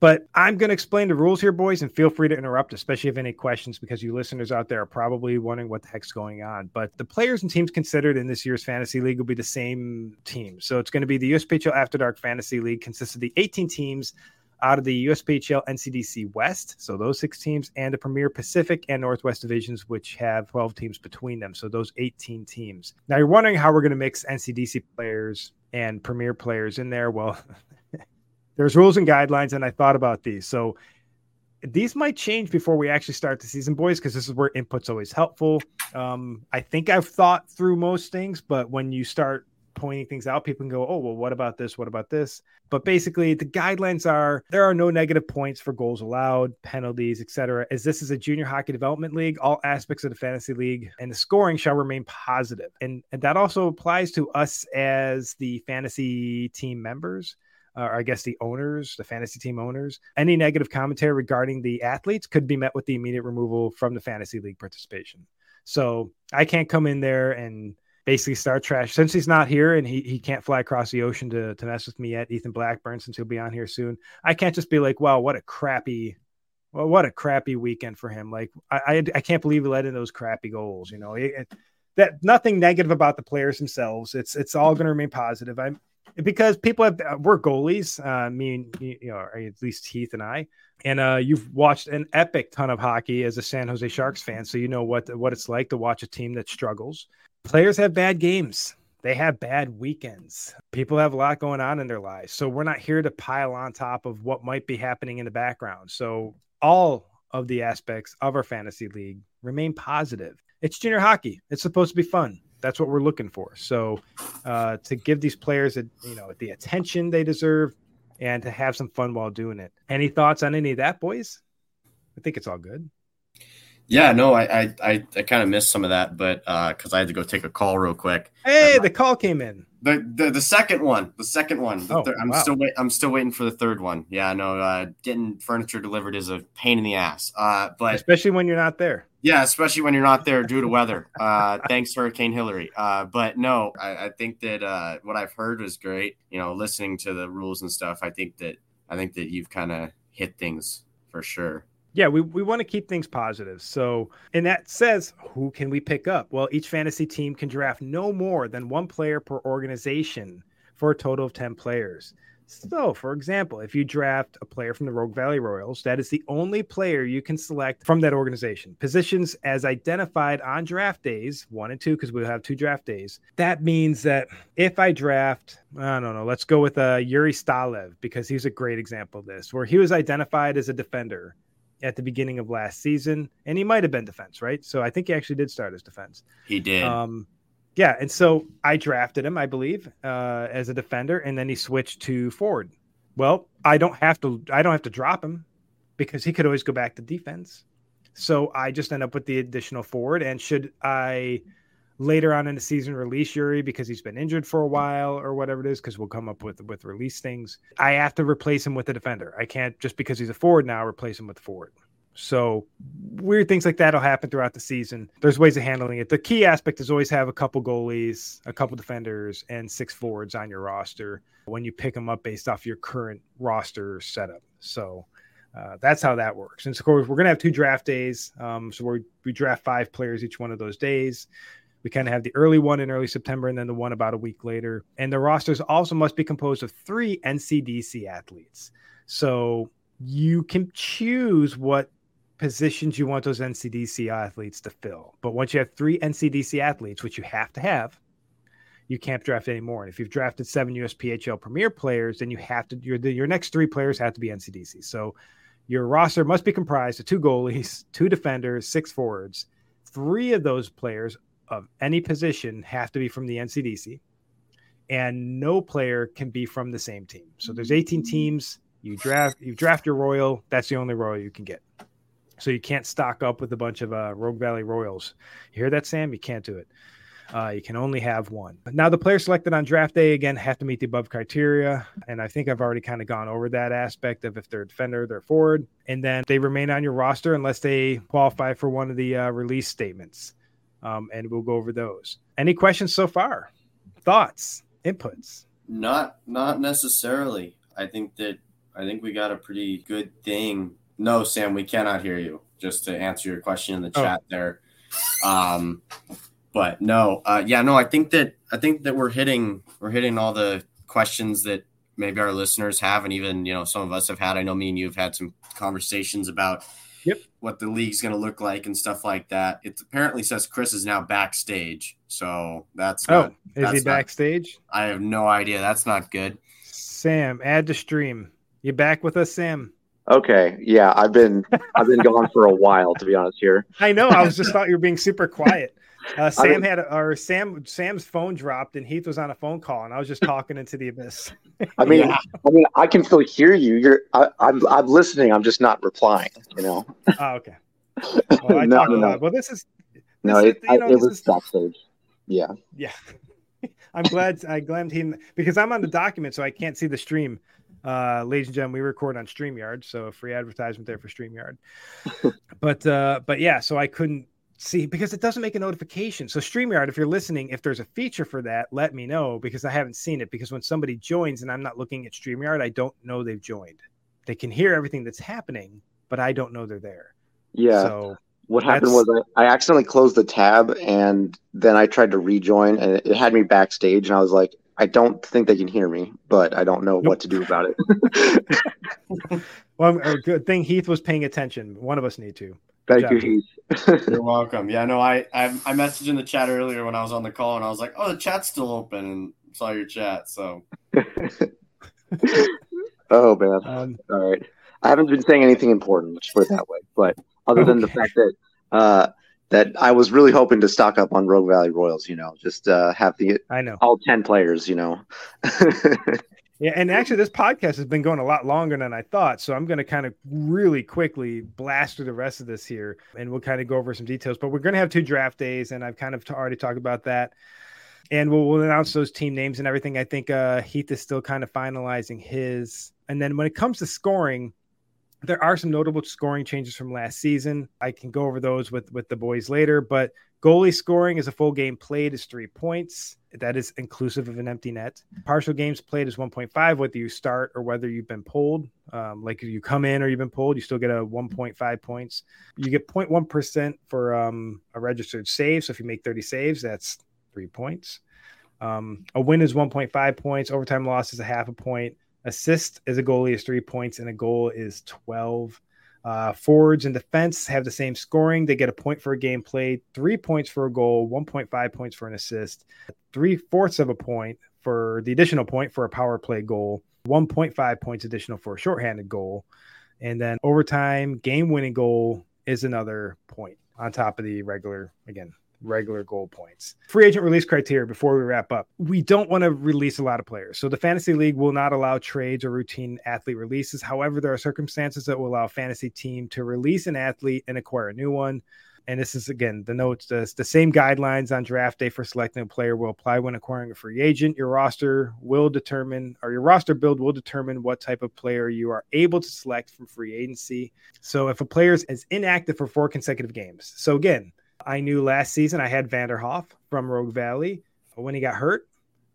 But I'm going to explain the rules here, boys, and feel free to interrupt, especially if any questions, because you listeners out there are probably wondering what the heck's going on. But the players and teams considered in this year's fantasy league will be the same team. So it's going to be the USPHL After Dark Fantasy League, consists of the 18 teams out of the USPHL NCDC West, so those six teams, and the Premier Pacific and Northwest divisions, which have 12 teams between them. So those 18 teams. Now you're wondering how we're going to mix NCDC players and Premier players in there. Well, there's rules and guidelines, and I thought about these. So these might change before we actually start the season, boys, because this is where input's always helpful. Um, I think I've thought through most things, but when you start pointing things out, people can go, "Oh, well, what about this? What about this?" But basically, the guidelines are there are no negative points for goals allowed, penalties, etc. As this is a junior hockey development league, all aspects of the fantasy league and the scoring shall remain positive, and, and that also applies to us as the fantasy team members or I guess the owners, the fantasy team owners, any negative commentary regarding the athletes could be met with the immediate removal from the fantasy league participation. So I can't come in there and basically start trash since he's not here and he, he can't fly across the ocean to, to mess with me yet. Ethan Blackburn, since he'll be on here soon. I can't just be like, wow, what a crappy, well, what a crappy weekend for him. Like I, I, I can't believe he let in those crappy goals. You know, it, that nothing negative about the players themselves. It's it's all going to remain positive. I'm because people have we're goalies. Uh, me and you know, at least Heath and I, and uh, you've watched an epic ton of hockey as a San Jose Sharks fan, so you know what what it's like to watch a team that struggles. Players have bad games. They have bad weekends. People have a lot going on in their lives. So we're not here to pile on top of what might be happening in the background. So all of the aspects of our fantasy league remain positive. It's junior hockey. It's supposed to be fun that's what we're looking for. So uh, to give these players, a, you know, the attention they deserve, and to have some fun while doing it. Any thoughts on any of that, boys? I think it's all good. Yeah, no, I I I, I kind of missed some of that, but because uh, I had to go take a call real quick. Hey, the call came in. The, the the second one, the second one. The oh, thir- I'm wow. still wait, I'm still waiting for the third one. Yeah, no, uh, getting furniture delivered is a pain in the ass. Uh, but especially when you're not there. Yeah, especially when you're not there due to weather. Uh, thanks, Hurricane Hilary. Uh, but no, I, I think that uh, what I've heard was great. You know, listening to the rules and stuff. I think that I think that you've kind of hit things for sure yeah, we, we want to keep things positive. So, and that says, who can we pick up? Well, each fantasy team can draft no more than one player per organization for a total of 10 players. So, for example, if you draft a player from the Rogue Valley Royals, that is the only player you can select from that organization. Positions as identified on draft days, one and two, because we'll have two draft days. That means that if I draft, I don't know, let's go with uh, Yuri Stalev, because he's a great example of this, where he was identified as a defender at the beginning of last season, and he might have been defense, right? So I think he actually did start as defense. He did. Um, yeah, and so I drafted him, I believe, uh, as a defender, and then he switched to forward. Well, I don't have to. I don't have to drop him because he could always go back to defense. So I just end up with the additional forward. And should I later on in the season release Yuri because he's been injured for a while or whatever it is, because we'll come up with with release things, I have to replace him with a defender. I can't just because he's a forward now replace him with forward. So weird things like that will happen throughout the season. There's ways of handling it. The key aspect is always have a couple goalies, a couple defenders, and six forwards on your roster when you pick them up based off your current roster setup. So uh, that's how that works. And of course, we're going to have two draft days. Um, so we we draft five players each one of those days. We kind of have the early one in early September and then the one about a week later. And the rosters also must be composed of three NCDC athletes. So you can choose what positions you want those NCDC athletes to fill. But once you have three NCDC athletes, which you have to have, you can't draft anymore. And if you've drafted seven USPHL Premier players, then you have to your your next three players have to be NCDC. So your roster must be comprised of two goalies, two defenders, six forwards. Three of those players of any position have to be from the NCDC, and no player can be from the same team. So there's 18 teams. You draft you draft your royal. That's the only royal you can get. So you can't stock up with a bunch of uh, Rogue Valley Royals. You hear that, Sam? You can't do it. Uh, you can only have one. Now, the players selected on draft day again have to meet the above criteria, and I think I've already kind of gone over that aspect of if they're defender, they're forward, and then they remain on your roster unless they qualify for one of the uh, release statements. Um, and we'll go over those. Any questions so far? Thoughts, inputs? Not, not necessarily. I think that I think we got a pretty good thing no, Sam, we cannot hear you. Just to answer your question in the oh. chat there. Um, but no, uh, yeah, no, I think that I think that we're hitting we're hitting all the questions that maybe our listeners have, and even you know some of us have had. I know me and you have had some conversations about yep. what the league's going to look like and stuff like that. It apparently says Chris is now backstage, so that's oh, not, is that's he backstage? I have no idea. That's not good. Sam, add to stream. You back with us, Sam? Okay, yeah, I've been I've been gone for a while to be honest here. I know. I was just thought you were being super quiet. Uh, Sam had or Sam Sam's phone dropped and Heath was on a phone call and I was just talking into the abyss. I mean, yeah. I mean, I can still hear you. You're I, am I'm, I'm listening. I'm just not replying. You know. Oh, okay. Well, no, no. Well, this is this no. Is, it, you know, it was is, backstage. Yeah. Yeah. I'm glad I glad he because I'm on the document, so I can't see the stream. Uh, ladies and gentlemen, we record on StreamYard, so a free advertisement there for StreamYard. but uh, but yeah, so I couldn't see because it doesn't make a notification. So StreamYard, if you're listening, if there's a feature for that, let me know because I haven't seen it. Because when somebody joins and I'm not looking at StreamYard, I don't know they've joined. They can hear everything that's happening, but I don't know they're there. Yeah. So what happened was I, I accidentally closed the tab and then I tried to rejoin and it had me backstage and I was like, I don't think they can hear me, but I don't know nope. what to do about it. well, a good thing Heath was paying attention. One of us need to. Good Thank you, Heath. You're welcome. Yeah, no, I, I I messaged in the chat earlier when I was on the call, and I was like, "Oh, the chat's still open," and saw your chat. So. oh man! Um, All right, I haven't been saying anything important. Let's put it that way. But other okay. than the fact that uh, that I was really hoping to stock up on Rogue Valley Royals. You know, just uh, have the I know all ten players. You know. yeah, and actually, this podcast has been going a lot longer than I thought, so I'm going to kind of really quickly blast through the rest of this here, and we'll kind of go over some details. But we're going to have two draft days, and I've kind of already talked about that. And we'll, we'll announce those team names and everything. I think uh, Heath is still kind of finalizing his. And then when it comes to scoring, there are some notable scoring changes from last season. I can go over those with with the boys later, but goalie scoring is a full game played is three points. That is inclusive of an empty net. Partial games played is 1.5, whether you start or whether you've been pulled. Um, like if you come in or you've been pulled, you still get a 1.5 points. You get 0.1% for um, a registered save. So if you make 30 saves, that's three points. Um, a win is 1.5 points. Overtime loss is a half a point Assist as a goalie is three points, and a goal is 12. Uh, forwards and defense have the same scoring. They get a point for a game played, three points for a goal, 1.5 points for an assist, three fourths of a point for the additional point for a power play goal, 1.5 points additional for a shorthanded goal. And then overtime, game winning goal is another point on top of the regular, again, regular goal points. Free agent release criteria before we wrap up. We don't want to release a lot of players. So the fantasy league will not allow trades or routine athlete releases. However, there are circumstances that will allow fantasy team to release an athlete and acquire a new one. And this is again the notes. The, the same guidelines on draft day for selecting a player will apply when acquiring a free agent. Your roster will determine, or your roster build will determine what type of player you are able to select from free agency. So if a player is inactive for four consecutive games, so again, I knew last season I had Vanderhoff from Rogue Valley. When he got hurt,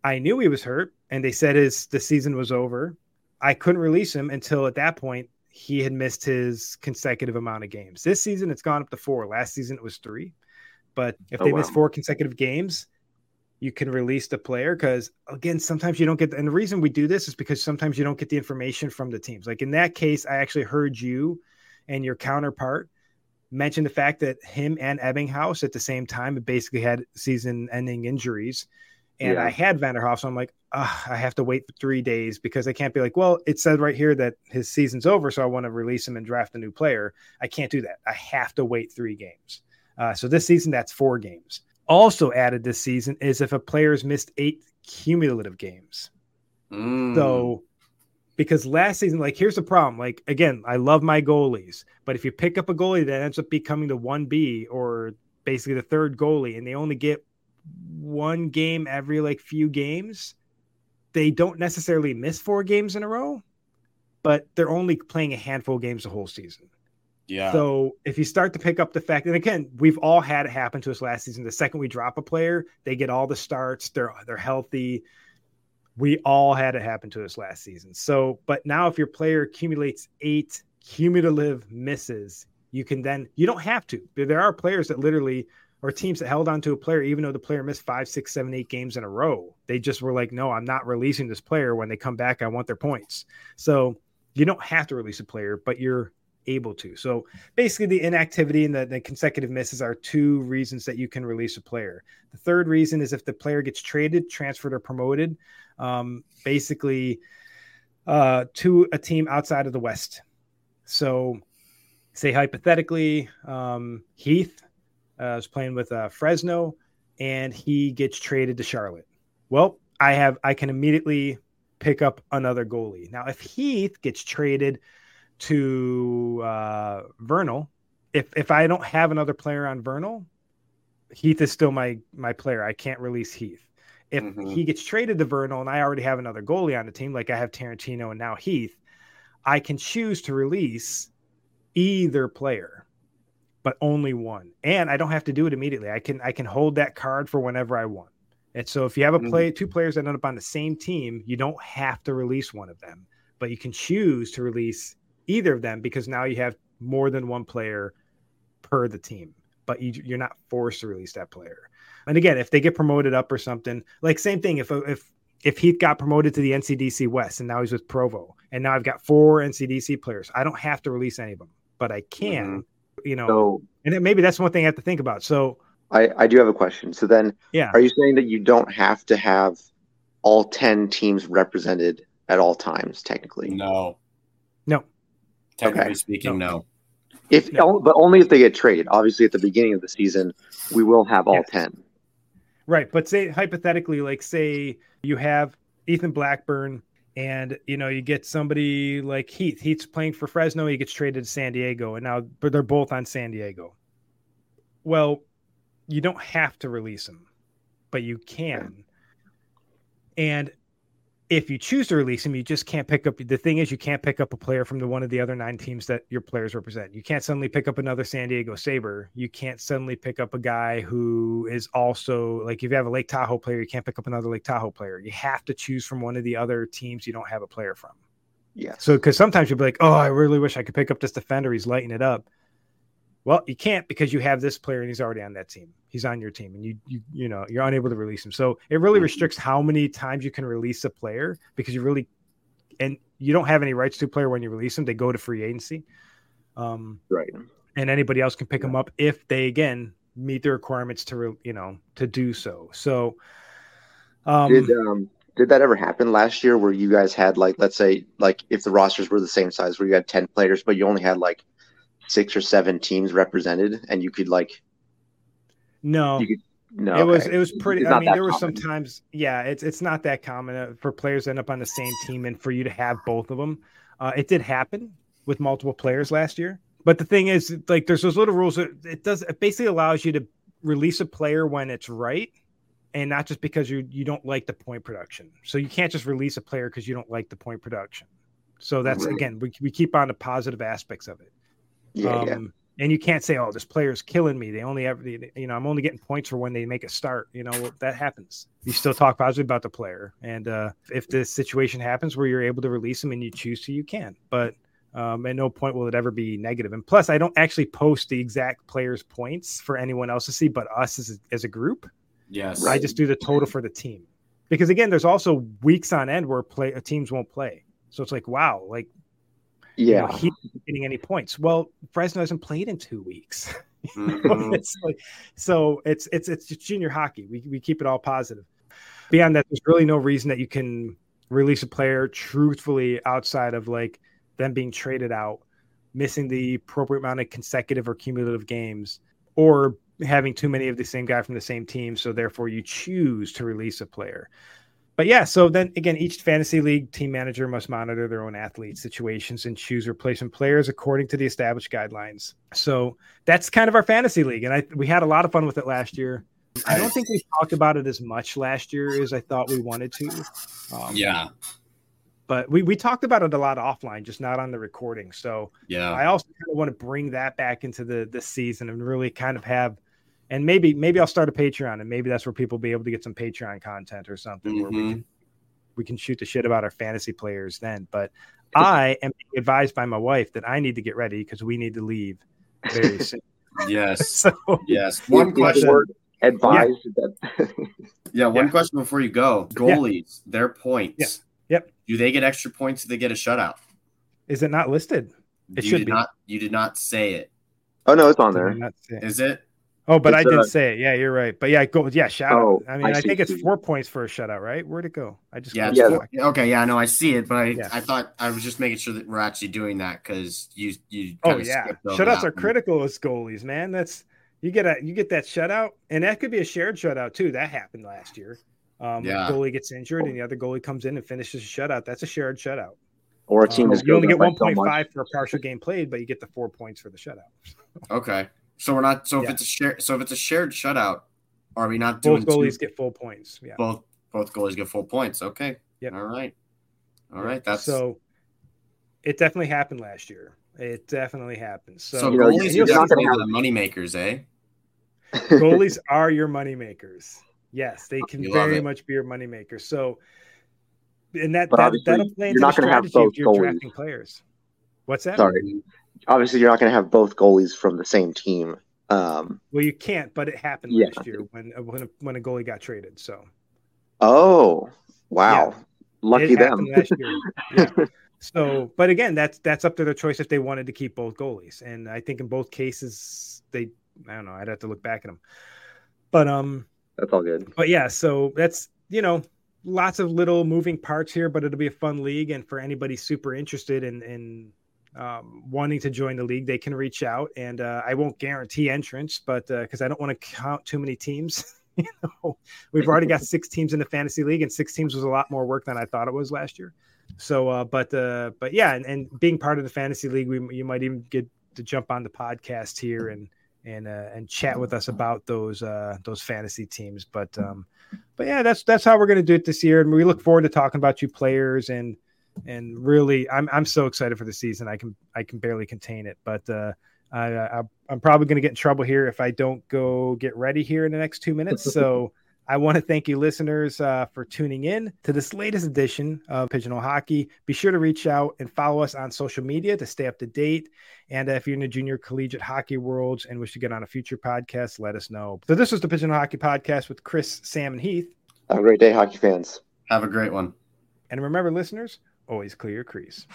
I knew he was hurt, and they said his the season was over. I couldn't release him until at that point he had missed his consecutive amount of games. This season it's gone up to four. Last season it was three. But if oh, they wow. miss four consecutive games, you can release the player because again, sometimes you don't get. And the reason we do this is because sometimes you don't get the information from the teams. Like in that case, I actually heard you and your counterpart mentioned the fact that him and Ebbinghaus at the same time basically had season-ending injuries, and yeah. I had Vanderhoff, so I'm like, I have to wait three days because I can't be like, well, it said right here that his season's over, so I want to release him and draft a new player. I can't do that. I have to wait three games. Uh, so this season, that's four games. Also added this season is if a player's missed eight cumulative games. Mm. So because last season, like, here's the problem. Like, again, I love my goalies, but if you pick up a goalie that ends up becoming the 1B or basically the third goalie and they only get one game every like few games, they don't necessarily miss four games in a row, but they're only playing a handful of games the whole season. Yeah. So if you start to pick up the fact, and again, we've all had it happen to us last season. The second we drop a player, they get all the starts. They're they're healthy we all had it happen to us last season. So, but now if your player accumulates eight cumulative misses, you can then you don't have to. There are players that literally or teams that held on to a player even though the player missed five, six, seven, eight games in a row. They just were like, no, I'm not releasing this player. When they come back, I want their points. So you don't have to release a player, but you're able to. So basically, the inactivity and the, the, consecutive misses are two reasons that you can release a player. The third reason is if the player gets traded, transferred, or promoted um, basically uh, to a team outside of the West. So, say hypothetically, um, Heath uh, is playing with uh, Fresno, and he gets traded to Charlotte. Well, I have I can immediately pick up another goalie. Now, if Heath gets traded to uh, Vernal, if if I don't have another player on Vernal, Heath is still my my player. I can't release Heath. If mm-hmm. he gets traded to Vernal and I already have another goalie on the team, like I have Tarantino and now Heath, I can choose to release either player, but only one. And I don't have to do it immediately. I can I can hold that card for whenever I want. And so if you have a play mm-hmm. two players that end up on the same team, you don't have to release one of them, but you can choose to release either of them because now you have more than one player per the team, but you, you're not forced to release that player. And again, if they get promoted up or something, like same thing. If if if Heath got promoted to the NCDC West and now he's with Provo, and now I've got four NCDC players, I don't have to release any of them, but I can. Mm-hmm. You know, so, and then maybe that's one thing I have to think about. So I I do have a question. So then, yeah, are you saying that you don't have to have all ten teams represented at all times? Technically, no, no. Technically okay. speaking, no. no. If no. but only if they get traded. Obviously, at the beginning of the season, we will have all yes. ten. Right. But say hypothetically, like say you have Ethan Blackburn and you know you get somebody like Heath. Heath's playing for Fresno. He gets traded to San Diego, and now but they're both on San Diego. Well, you don't have to release him, but you can. And if you choose to release him, you just can't pick up. The thing is, you can't pick up a player from the one of the other nine teams that your players represent. You can't suddenly pick up another San Diego Saber. You can't suddenly pick up a guy who is also like if you have a Lake Tahoe player, you can't pick up another Lake Tahoe player. You have to choose from one of the other teams you don't have a player from. Yeah. So because sometimes you'll be like, oh, I really wish I could pick up this defender. He's lighting it up. Well, you can't because you have this player and he's already on that team. He's on your team, and you you you know you're unable to release him. So it really mm-hmm. restricts how many times you can release a player because you really and you don't have any rights to a player when you release them. They go to free agency. Um, right. And anybody else can pick them up if they again meet the requirements to you know to do so. So um, did um did that ever happen last year where you guys had like let's say like if the rosters were the same size where you had 10 players but you only had like six or seven teams represented and you could like no you could no, it okay. was it was pretty. I mean, there were some times. Yeah, it's it's not that common uh, for players to end up on the same team and for you to have both of them. Uh, it did happen with multiple players last year, but the thing is, like, there's those little rules. That it does. It basically allows you to release a player when it's right, and not just because you you don't like the point production. So you can't just release a player because you don't like the point production. So that's right. again, we we keep on the positive aspects of it. Yeah, um, yeah and you can't say, "Oh, this player's killing me." They only have, you know, I'm only getting points for when they make a start. You know, that happens. You still talk positive about the player, and uh, if this situation happens where you're able to release them and you choose to, you can. But um, at no point will it ever be negative. And plus, I don't actually post the exact player's points for anyone else to see, but us as a, as a group. Yes, I just do the total for the team because again, there's also weeks on end where play teams won't play. So it's like, wow, like yeah, you know, he's getting any points. Well, Fresno hasn't played in two weeks. Mm-hmm. it's like, so it's it's it's junior hockey. We we keep it all positive. Beyond that, there's really no reason that you can release a player truthfully outside of like them being traded out, missing the appropriate amount of consecutive or cumulative games, or having too many of the same guy from the same team. So therefore, you choose to release a player but yeah, so then again, each fantasy league team manager must monitor their own athlete situations and choose replacement players according to the established guidelines. So that's kind of our fantasy league, and I we had a lot of fun with it last year. I don't think we talked about it as much last year as I thought we wanted to. Um, yeah, but we we talked about it a lot offline, just not on the recording. So yeah, I also kind of want to bring that back into the the season and really kind of have and maybe maybe I'll start a Patreon, and maybe that's where people will be able to get some Patreon content or something mm-hmm. where we mm-hmm. can we can shoot the shit about our fantasy players then. But I am advised by my wife that I need to get ready because we need to leave very soon. yes. so, yes. One question. Advised yeah. that. yeah. One yeah. question before you go. Goalies, yeah. their points. Yep. Do they get extra points if they get a shutout? Is it not listed? It you should be. Not, you did not say it. Oh no, it's on there. Is it? Oh, but it's I did say it. Yeah, you're right. But yeah, go. Yeah, shout oh, out. I mean, I, I think it's four points for a shutout, right? Where'd it go? I just yeah, yeah. Okay, yeah, no, I see it, but I, yeah. I thought I was just making sure that we're actually doing that because you you. Oh yeah, shutouts are critical as goalies, man. That's you get a you get that shutout, and that could be a shared shutout too. That happened last year. Um, yeah. goalie gets injured and the other goalie comes in and finishes a shutout. That's a shared shutout. Or a team um, you only get one point five for a partial game played, but you get the four points for the shutout. okay. So we're not. So if it's a share, so if it's a shared shutout, are we not doing? Both goalies two, get full points. Yeah. Both both goalies get full points. Okay. Yeah. All right. All right. That's so. It definitely happened last year. It definitely happened. So, so goalies are definitely the money makers, eh? goalies are your money makers. Yes, they can you very much be your money makers. So, and that, that that'll play into the strategy if you're goalies. drafting players. What's that? Sorry, obviously you're not going to have both goalies from the same team. Um, well, you can't, but it happened yeah. last year when uh, when a, when a goalie got traded. So, oh wow, yeah. lucky them. last yeah. So, but again, that's that's up to their choice if they wanted to keep both goalies, and I think in both cases they, I don't know, I'd have to look back at them, but um, that's all good. But yeah, so that's you know lots of little moving parts here, but it'll be a fun league, and for anybody super interested in in um, wanting to join the league, they can reach out. And uh, I won't guarantee entrance, but uh because uh, I don't want to count too many teams. you know, we've already got six teams in the fantasy league, and six teams was a lot more work than I thought it was last year. So, uh, but uh, but yeah, and, and being part of the fantasy league, we you might even get to jump on the podcast here and and uh, and chat with us about those uh, those fantasy teams. But um, but yeah, that's that's how we're going to do it this year, and we look forward to talking about you players and and really I'm I'm so excited for the season. I can I can barely contain it, but uh, I, I am probably going to get in trouble here if I don't go get ready here in the next two minutes. So. I want to thank you, listeners, uh, for tuning in to this latest edition of Pigeonhole Hockey. Be sure to reach out and follow us on social media to stay up to date. And uh, if you're in the junior collegiate hockey worlds and wish to get on a future podcast, let us know. So, this was the Pigeonhole Hockey Podcast with Chris, Sam, and Heath. Have a great day, hockey fans. Have a great one. And remember, listeners, always clear your crease.